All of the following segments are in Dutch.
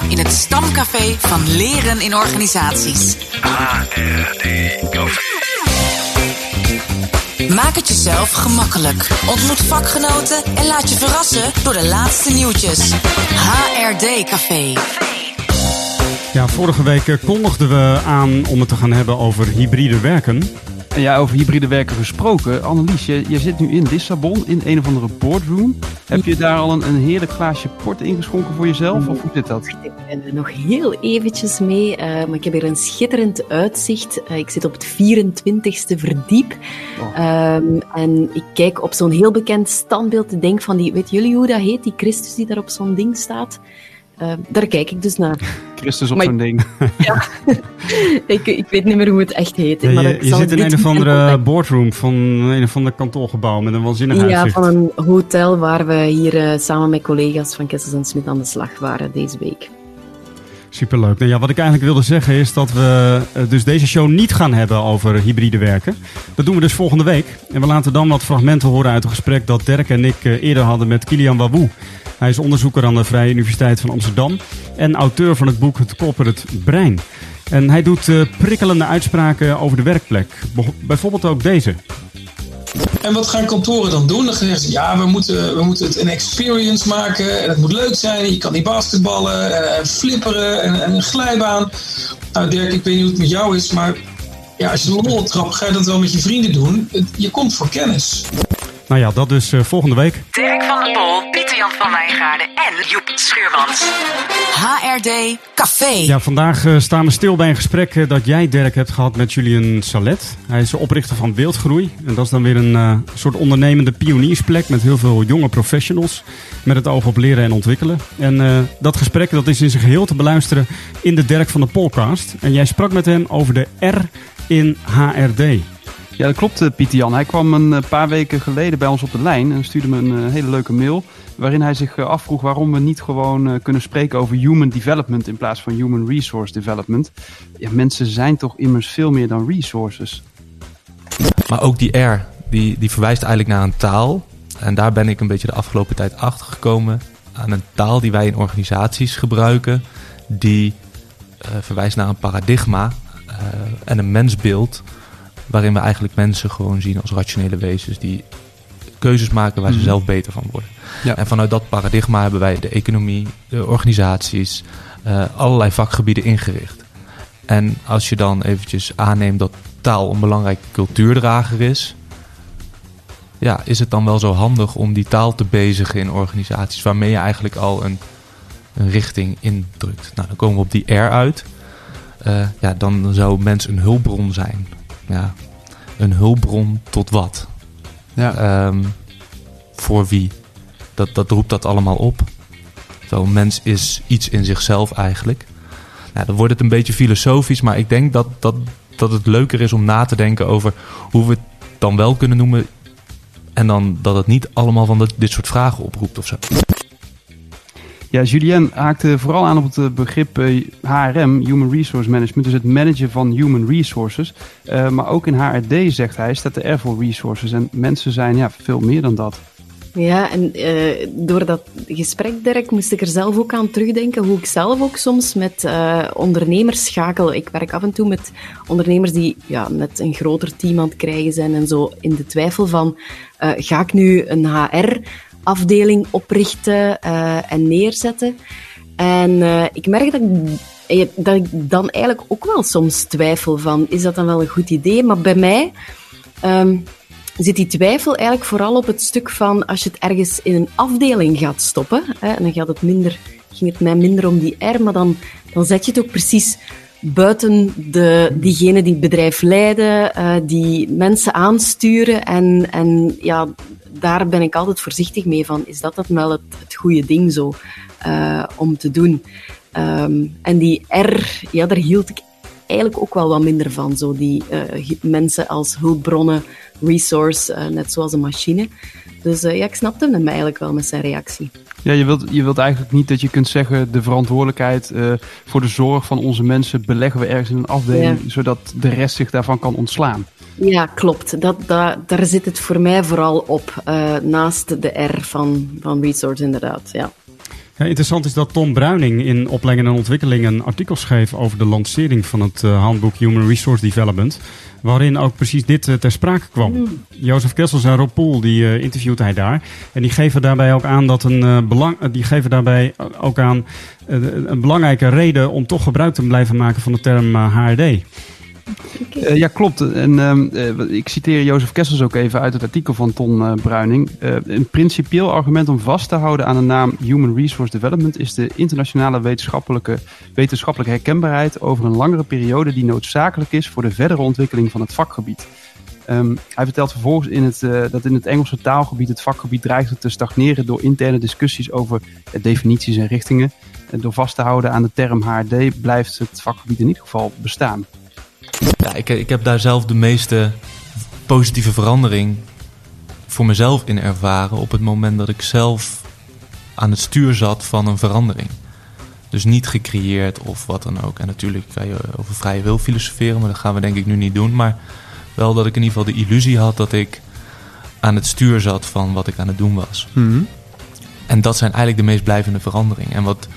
In het stamcafé van Leren in Organisaties. HRD Café. Maak het jezelf gemakkelijk. Ontmoet vakgenoten en laat je verrassen door de laatste nieuwtjes. HRD Café. Ja, vorige week eh, kondigden we aan om het te gaan hebben over hybride werken. En ja, over hybride werken gesproken. Annelies, je, je zit nu in Lissabon in een of andere boardroom. Heb je daar al een, een heerlijk glaasje port ingeschonken voor jezelf? Of hoe zit dat? Ik ben er nog heel eventjes mee, eh, maar ik heb hier een schitterend uitzicht. Eh, ik zit op het 24ste verdiep. Oh. Ehm, en ik kijk op zo'n heel bekend standbeeld. Ik denk van die, weet jullie hoe dat heet? Die Christus die daar op zo'n ding staat. Ehm, daar kijk ik dus naar. Christus op zo'n ding. Ja. ik, ik weet niet meer hoe het echt heet. Ja, maar je zit in een of andere boardroom van een of ander kantoorgebouw met een waanzinnig Ja, uitzicht. van een hotel waar we hier eh, samen met collega's van Kessels en Smit aan de slag waren deze week. Superleuk. Nou ja, wat ik eigenlijk wilde zeggen is dat we eh, dus deze show niet gaan hebben over hybride werken. Dat doen we dus volgende week. En we laten dan wat fragmenten horen uit het gesprek dat Dirk en ik eh, eerder hadden met Kilian Wawoe. Hij is onderzoeker aan de Vrije Universiteit van Amsterdam en auteur van het boek Het Corporate Brein. En hij doet eh, prikkelende uitspraken over de werkplek. Bijvoorbeeld ook deze. En wat gaan kantoren dan doen? Dan zeggen ze, ja, we moeten, we moeten het een experience maken. En het moet leuk zijn. Je kan niet basketballen en, en flipperen en, en een glijbaan. Nou Dirk, ik weet niet hoe het met jou is, maar ja, als je de lol trapt, ga je dat wel met je vrienden doen. Je komt voor kennis. Nou ja, dat dus eh, volgende week. Dirk van der Pol, Pieter Jan van Wijngaarden en Joep Schuurmans. HRD Café. Ja, vandaag eh, staan we stil bij een gesprek eh, dat jij, Dirk, hebt gehad met Julian Salet. Hij is de oprichter van Wildgroei. En dat is dan weer een eh, soort ondernemende pioniersplek met heel veel jonge professionals. Met het oog op leren en ontwikkelen. En eh, dat gesprek dat is in zijn geheel te beluisteren in de Dirk van de Polcast. En jij sprak met hem over de R in HRD. Ja, dat klopt, eh, Pieter Jan. Hij kwam een eh, paar weken geleden bij ons op de lijn en stuurde me een eh, hele leuke mail. Waarin hij zich afvroeg waarom we niet gewoon kunnen spreken over human development in plaats van human resource development. Ja, mensen zijn toch immers veel meer dan resources. Maar ook die R, die, die verwijst eigenlijk naar een taal. En daar ben ik een beetje de afgelopen tijd achter gekomen. Aan een taal die wij in organisaties gebruiken. Die verwijst naar een paradigma en een mensbeeld. Waarin we eigenlijk mensen gewoon zien als rationele wezens. Die keuzes maken waar ze Mhm. zelf beter van worden. Ja. En vanuit dat paradigma hebben wij de economie, de organisaties, eh, allerlei vakgebieden ingericht. En als je dan eventjes aanneemt dat taal een belangrijke cultuurdrager is, ja, is het dan wel zo handig om die taal te bezigen in organisaties waarmee je eigenlijk al een, een richting indrukt. Nou, dan komen we op die R uit. Eh, ja, dan zou mens een hulpbron zijn. Ja, een hulpbron tot wat? Ja. Ehm, voor wie? Dat, dat roept dat allemaal op. Zo, een mens is iets in zichzelf eigenlijk. Nou, dan wordt het een beetje filosofisch, maar ik denk dat, dat, dat het leuker is om na te denken over hoe we het dan wel kunnen noemen. En dan dat het niet allemaal van dit, dit soort vragen oproept of zo. Ja, Julien haakte vooral aan op het eh, begrip eh, HRM, Human Resource Management, dus het managen van human resources. Eh, maar ook in HRD, zegt hij, staat de R voor resources. En mensen zijn ja, veel meer dan dat. Ja, en eh, door dat gesprek, Dirk, moest ik er zelf ook aan terugdenken hoe ik zelf ook soms met eh, ondernemers schakel. Ik werk af en toe met ondernemers die ja, net een groter team aan het krijgen zijn en zo in de twijfel van, eh, ga ik nu een HR-afdeling oprichten eh, en neerzetten? En eh, ik merk dat ik, eh, dat dan eigenlijk ook wel soms twijfel van, is dat dan wel een goed idee? Maar bij mij... ehm, zit die twijfel eigenlijk vooral op het stuk van als je het ergens in een afdeling gaat stoppen, hè, en dan gaat het minder, ging het mij minder om die R, maar dan, dan zet je het ook precies buiten de, diegenen die het bedrijf leiden, eh, die mensen aansturen. En, en ja, daar ben ik altijd voorzichtig mee van. Is dat dat wel het, het goede ding zo eh, om te doen? Ehm, en die R, ja, daar hield ik eigenlijk ook wel wat minder van. Zo die eh, mensen als hulpbronnen, resource, net zoals een machine. Dus ja, ik snapte hem eigenlijk wel met zijn reactie. Ja, je wilt, je wilt eigenlijk niet dat je kunt zeggen de verantwoordelijkheid eh, voor de zorg van onze mensen beleggen we ergens in een afdeling, zodat de rest zich daarvan kan ontslaan. Ja, klopt. Dat, dat, daar zit het voor mij vooral op. eh, naast de R van, van resource, inderdaad. Ja. Ja, interessant is dat Tom Bruining in Opleiding en Ontwikkeling een artikel schreef over de lancering van het uh, handboek Human Resource Development. Waarin ook precies dit uh, ter sprake kwam. Mm. Jozef Kessels en Rob Poel, die uh, interviewt hij daar. En die geven daarbij ook aan dat een belang, die geven daarbij ook aan een belangrijke reden om toch gebruik te blijven maken van de term HRD. Uh, ja, klopt. En uh, ik citeer Jozef Kessels ook even uit het artikel van Ton uh, Bruining. een principieel argument om vast te houden aan de naam Human Resource Development is de internationale wetenschappelijke, wetenschappelijke herkenbaarheid over een langere periode die noodzakelijk is voor de verdere ontwikkeling van het vakgebied. Um, hij vertelt vervolgens in het, dat in het Engelse taalgebied het vakgebied dreigt te stagneren door interne discussies over definities en richtingen. En door vast te houden aan de term HRD blijft het vakgebied in ieder geval bestaan. Ja, ik, ik heb daar zelf de meeste positieve verandering voor mezelf in ervaren op het moment dat ik zelf aan het stuur zat van een verandering. Dus niet gecreëerd of wat dan ook. En natuurlijk kan je over vrije wil filosoferen, maar dat gaan we denk ik nu niet doen. Maar wel dat ik in ieder geval de illusie had dat ik aan het stuur zat van wat ik aan het doen was. Mhm. En dat zijn eigenlijk de meest blijvende veranderingen. En wat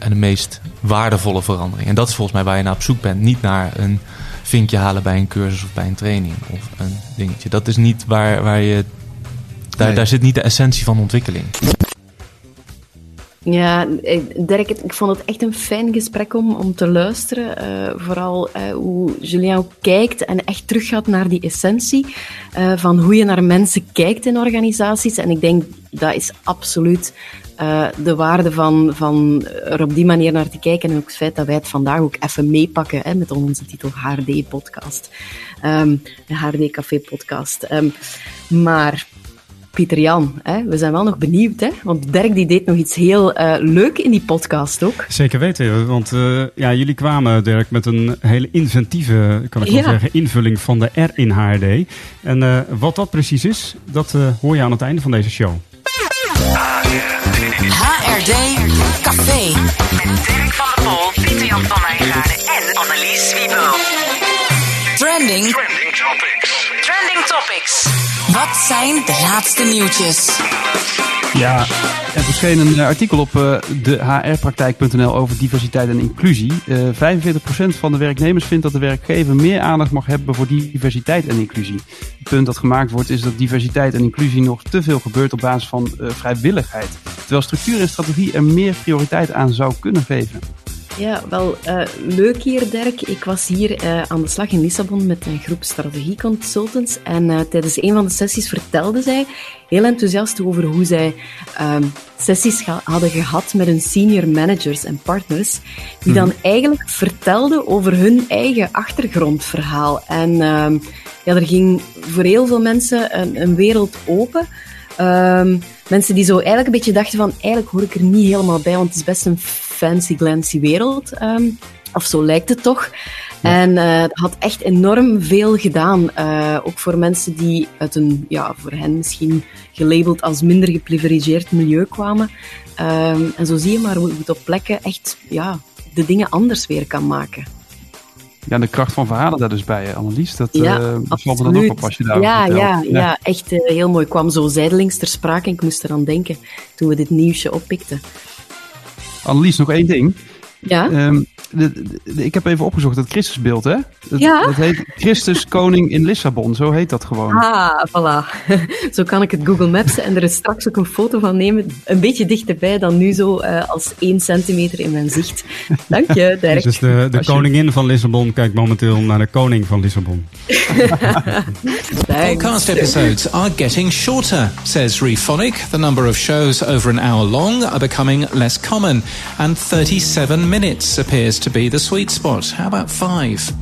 en de meest waardevolle verandering. En dat is volgens mij waar je naar op zoek bent. Niet naar een vinkje halen bij een cursus of bij een training of een dingetje. Dat is niet waar, waar je. Daar, daar zit niet de essentie van ontwikkeling. Ja, Dirk, ik vond het echt een fijn gesprek om, om te luisteren. Uh, vooral uh, hoe Julien ook kijkt en echt teruggaat naar die essentie uh, van hoe je naar mensen kijkt in organisaties. En ik denk dat is absoluut uh, de waarde van, van er op die manier naar te kijken en ook het feit dat wij het vandaag ook even meepakken hè, met onze titel HRD Podcast. Um, de HRD Café Podcast. Um, maar Pieter Jan, hè, we zijn wel nog benieuwd, hè? want Dirk die deed nog iets heel uh, leuk in die podcast ook. Zeker weten, want uh, ja, jullie kwamen, Dirk, met een hele inventieve, kan ik wel zeggen, invulling van de R in HRD. En uh, wat dat precies is, dat hoor je aan het einde van deze show. HRD Café. Met Dirk van der Pol, Pieter Jan van Wijngaarden en Annelies Wiebel. Trending. Trending topics. Trending topics. Wat zijn de laatste nieuwtjes? Ja, er verscheen een eh, artikel op uh, de hrpraktijk.nl over diversiteit en inclusie. Uh, eh, 45% van de werknemers vindt dat de werkgever meer aandacht mag hebben voor diversiteit en inclusie. Het punt dat gemaakt wordt is dat diversiteit en inclusie nog te veel gebeurt op basis van vrijwilligheid. Terwijl structuur en strategie er meer prioriteit aan zou kunnen geven. Ja, wel uh, leuk hier, Dirk. Ik was hier uh, aan de slag in Lissabon met een groep strategieconsultants. En uh, tijdens een van de sessies vertelde zij heel enthousiast over hoe zij ehm, sessies hadden gehad met hun senior managers en partners. Die dan mhm. eigenlijk vertelden over hun eigen achtergrondverhaal. En ehm, ja, er ging voor heel veel mensen een, een wereld open. Um, mensen die zo eigenlijk een beetje dachten van, eigenlijk hoor ik er niet helemaal bij, want het is best een fancy glancy wereld. Um, of zo lijkt het toch. En uh, had echt enorm veel gedaan. Uh, ook voor mensen die uit een, ja, voor hen misschien gelabeld als minder geprivilegeerd milieu kwamen. Um, en zo zie je maar hoe het op plekken echt ja, de dingen anders weer kan maken. Ja, de kracht van verhalen daar dus bij, Annelies. Dat ja, uh, valt me dan ook op als je daar ja, ja, ja, ja, echt uh, heel mooi. kwam zo zijdelings ter sprake en ik moest eraan denken toen we dit nieuwsje oppikten. Annelies, nog één ding. Ja? Um, ik heb even opgezocht, het Christusbeeld, hè? Het, ja? Dat heet Christus Koning in Lissabon, zo heet dat gewoon. Ah, voilà. Zo kan ik het Google Maps en er is straks ook een foto van nemen. Een beetje dichterbij dan nu zo uh, als één centimeter in mijn zicht. Dank je, Dirk. Dus de, de koningin van Lissabon kijkt momenteel naar de koning van Lissabon. Podcast episodes are getting shorter, says Rephonic. The number of shows over an hour long are becoming less common. And 37 minutes appears to be the sweet spot. How about five?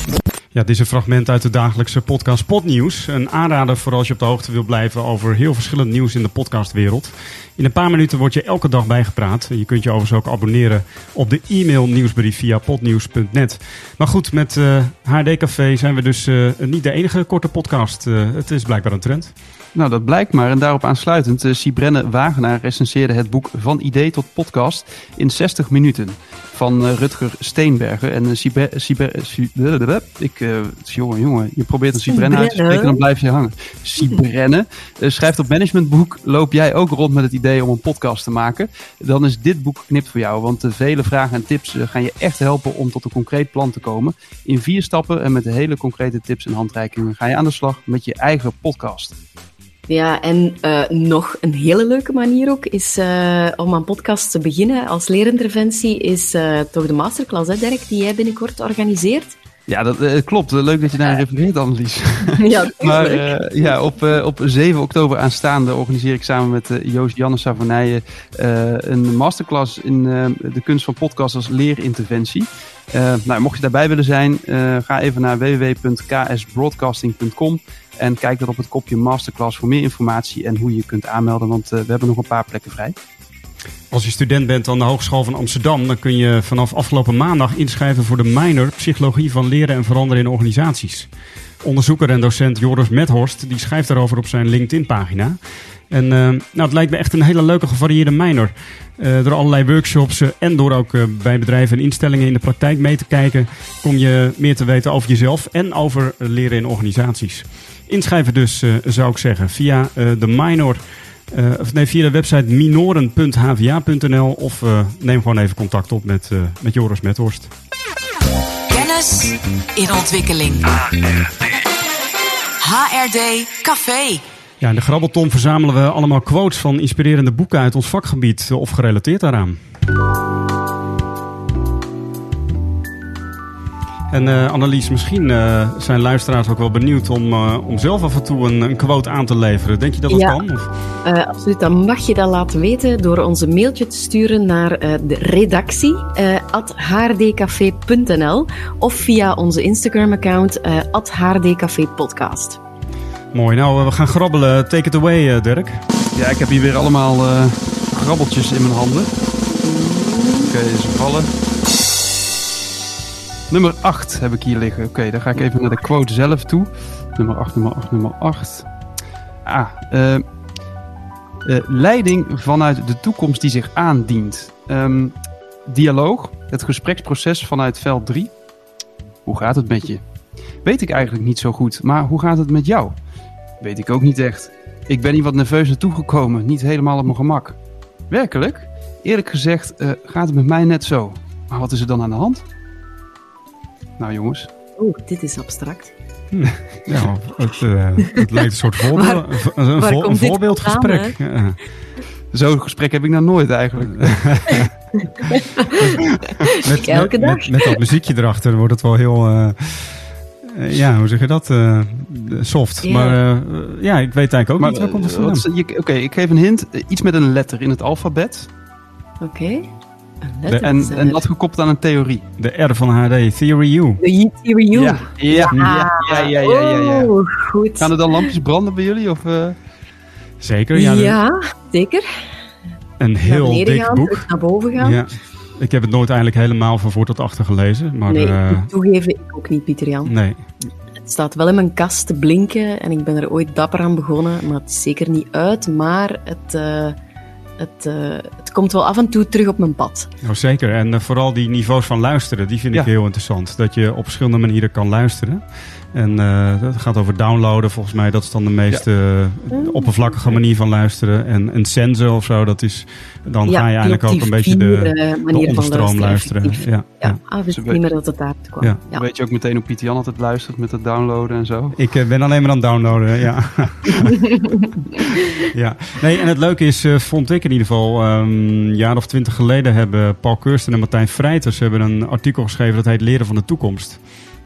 Ja, dit is een fragment uit de dagelijkse podcast Podnieuws. Een aanrader voor als je op de hoogte wilt blijven over heel verschillend nieuws in de podcastwereld. In een paar minuten word je elke dag bijgepraat. Je kunt je overigens ook abonneren op de e-mail nieuwsbrief via podnieuws.net. Maar goed, met uh, HD Café zijn we dus uh, niet de enige korte podcast. Uh, het is blijkbaar een trend. Nou, dat blijkt maar. En daarop aansluitend, uh, Sibrenne Wagenaar recenseerde het boek Van Idee tot Podcast in 60 minuten. Van eh, Rutger Steenbergen. En uh, ik, uh, jongen, jongen, je probeert een Cibrenne uit te spreken, dan blijf je hangen. Cibrenne schrijft op managementboek, loop jij ook rond met het idee om een podcast te maken? Dan is dit boek geknipt voor jou, want de vele vragen en tips gaan je echt helpen om tot een concreet plan te komen. In vier stappen en met hele concrete tips en handreikingen ga je aan de slag met je eigen podcast. Ja, en uh, nog een hele leuke manier ook is uh, om aan podcast te beginnen als leerinterventie, is uh, toch de masterclass, hè, Dirk, die jij binnenkort organiseert. Ja, dat klopt. Leuk dat je daar refereert, Annelies. ja, maar ja, op, op 7 oktober aanstaande organiseer ik samen met Joost Janne Savonijen een masterclass in de kunst van podcast als leerinterventie. nou, mocht je daarbij willen zijn, ga even naar www.ksbroadcasting.com en kijk dan op het kopje Masterclass voor meer informatie en hoe je kunt aanmelden, want we hebben nog een paar plekken vrij. Als je student bent aan de Hogeschool van Amsterdam, dan kun je vanaf afgelopen maandag inschrijven voor de minor Psychologie van Leren en Veranderen in Organisaties. Onderzoeker en docent Joris Methorst die schrijft daarover op zijn LinkedIn-pagina. En uh, nou, het lijkt me echt een hele leuke gevarieerde minor. Uh, door allerlei workshops uh, en door ook bij bedrijven en instellingen in de praktijk mee te kijken, kom je meer te weten over jezelf en over leren in organisaties. Inschrijven dus, zou ik zeggen, via de minor. Uh, of nee, via de website minoren.hva.nl of neem gewoon even contact op met, met Joris Methorst. Kennis in ontwikkeling. HRD Café. Ja, in de Grabbelton verzamelen we allemaal quotes van inspirerende boeken uit ons vakgebied of gerelateerd daaraan. En uh, Annelies, misschien uh, zijn luisteraars ook wel benieuwd om, uh, om zelf af en toe een, een, quote aan te leveren. Denk je dat dat ja, kan? Of? absoluut, dan mag je dat laten weten door ons een mailtje te sturen naar de redactie hdcafé.nl of via onze Instagram-account hdcafépodcast. Mooi, nou we gaan grabbelen. Take it away, Dirk. Ja, ik heb hier weer allemaal grabbeltjes in mijn handen. Oké, okay, ze vallen. Nummer 8 heb ik hier liggen. Oké, dan ga ik even naar de quote zelf toe. Nummer 8, nummer 8, nummer 8. Ah, uh, uh, leiding vanuit de toekomst die zich aandient. Um, dialoog, het gespreksproces vanuit veld 3. Hoe gaat het met je? Weet ik eigenlijk niet zo goed, maar hoe gaat het met jou? Weet ik ook niet echt. Ik ben hier wat nerveus naartoe gekomen, niet helemaal op mijn gemak. Werkelijk? Eerlijk gezegd uh, gaat het met mij net zo. Maar wat is er dan aan de hand? Nou jongens. Oeh, dit is abstract. Ja, het, uh, het lijkt een soort voorbeeld, waar, een, waar vo een voorbeeldgesprek. Ja. Zo'n gesprek heb ik nou nooit eigenlijk. met, Elke dag. Met, met, dat muziekje erachter wordt het wel heel... Uh, ja, hoe zeg je dat? Uh, soft. Yeah. Maar ja, ik weet eigenlijk ook maar, niet. Waar komt het vandaan? Oké, okay, ik geef een hint. iets met een letter in het alfabet. Oké. Okay. De, en, en dat gekoppeld aan een theorie. De R van HD, Theory U. De Theory U. Ja, ja, ja, ja, ja, ja, ja, ja. Oh, goed. Gaan er dan lampjes branden bij jullie? Of, uh... Zeker, ja. Ja, zeker. Een heel naar dik gaan, boek. Naar boven gaan. Ja. Ik heb het nooit eigenlijk helemaal van voor tot achter gelezen. Maar, nee, uh... ik toegeven, ik ook niet, Pieter Jan. Nee. Het staat wel in mijn kast te blinken en ik ben er ooit dapper aan begonnen, maar het is zeker niet uit. Maar het... Uh, het, uh, het komt wel af en toe terug op mijn pad. Oh, zeker. En uh, vooral die niveaus van luisteren, die vind Ja. ik heel interessant. Dat je op verschillende manieren kan luisteren. En uh, dat gaat over downloaden, volgens mij. Dat is dan de meest uh, oppervlakkige manier van luisteren. En een sensor of zo, dat is... Dan ja, ga je eigenlijk ook een beetje de, de, manier de onderstroom van luisteren. luisteren. Ja, ja. ja. Ah, niet meer dat het daar kwam. Ja. Ja. Weet je ook meteen hoe Pieter Jan altijd luistert met het downloaden en zo? Ik uh, ben alleen maar aan het downloaden, ja. ja. Nee, en het leuke is, uh, vond ik in ieder geval, um, een jaar of twintig geleden hebben Paul Kirsten en Martijn Vrijters hebben een artikel geschreven dat heet Leren van de Toekomst.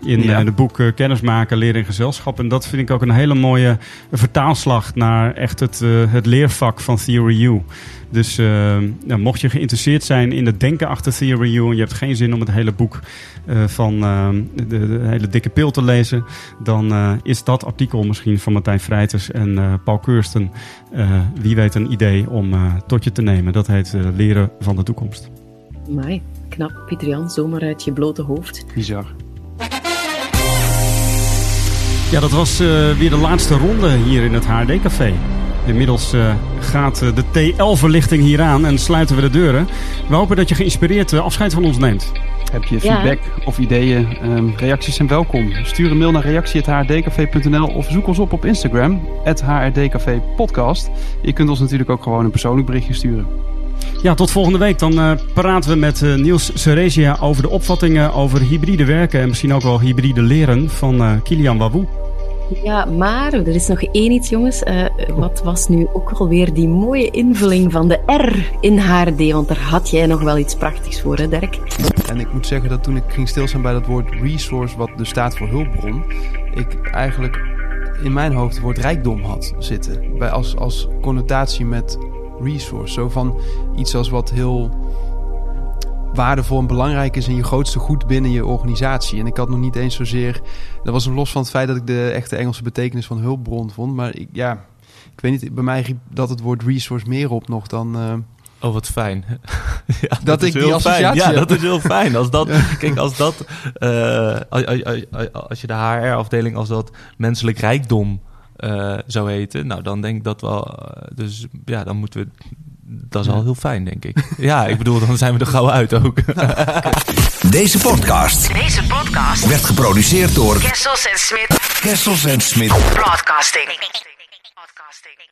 In Ja. uh, de boek uh, Kennismaken, Leren in Gezelschap. En dat vind ik ook een hele mooie vertaalslag naar echt het, uh, het leervak van Theory U. Dus uh, nou, mocht je geïnteresseerd zijn in het denken achter Theory U en je hebt geen zin om het hele boek uh, van uh, de, de, hele dikke pil te lezen, dan uh, is dat artikel misschien van Martijn Vrijters en uh, Paul Kirsten, uh, wie weet een idee om uh, tot je te nemen. Dat heet uh, Leren van de Toekomst. Amai, knap, Pieter Jan, zomaar uit je blote hoofd. Bizar. Ja, dat was uh, weer de laatste ronde hier in het HRD-café. Inmiddels uh, gaat uh, de T11-verlichting hier aan en sluiten we de deuren. We hopen dat je geïnspireerd uh, afscheid van ons neemt. Heb je feedback ja. of ideeën? Um, reacties zijn welkom. Stuur een mail naar reactie.hrdcafé.nl of zoek ons op op Instagram, @hrdcafépodcast. Je kunt ons natuurlijk ook gewoon een persoonlijk berichtje sturen. Ja, tot volgende week. Dan uh, praten we met uh, Niels Ceresia over de opvattingen over hybride werken en misschien ook wel hybride leren van uh, Kilian Wawoe. Ja, maar er is nog één iets, jongens. Uh, wat was nu ook alweer die mooie invulling van de R in HRD? Want daar had jij nog wel iets prachtigs voor, hè, Dirk? En ik moet zeggen dat toen ik ging stilstaan bij dat woord resource, wat dus staat voor hulpbron, ik eigenlijk in mijn hoofd het woord rijkdom had zitten. Bij als, als connotatie met resource. Zo van iets als wat heel waardevol en belangrijk is en je grootste goed binnen je organisatie. En ik had nog niet eens zozeer. Dat was los van het feit dat ik de echte Engelse betekenis van hulpbron vond. Maar ik, ja, ik weet niet, bij mij riep dat het woord resource meer op nog dan. Uh, Oh, wat fijn. ja, dat, dat ik die associatie Ja, dat is heel fijn. Als dat, kijk, als dat, uh, als, als je de HR-afdeling als dat menselijk rijkdom uh, zou heten, nou dan denk ik dat wel. dus ja, dan moeten we dat is al heel fijn, denk ik. Ja, ik bedoel, dan zijn we er gauw uit ook. Deze podcast, Deze podcast werd geproduceerd door Kessels en Smit. Kessels en Smit. Broadcasting. Broadcasting.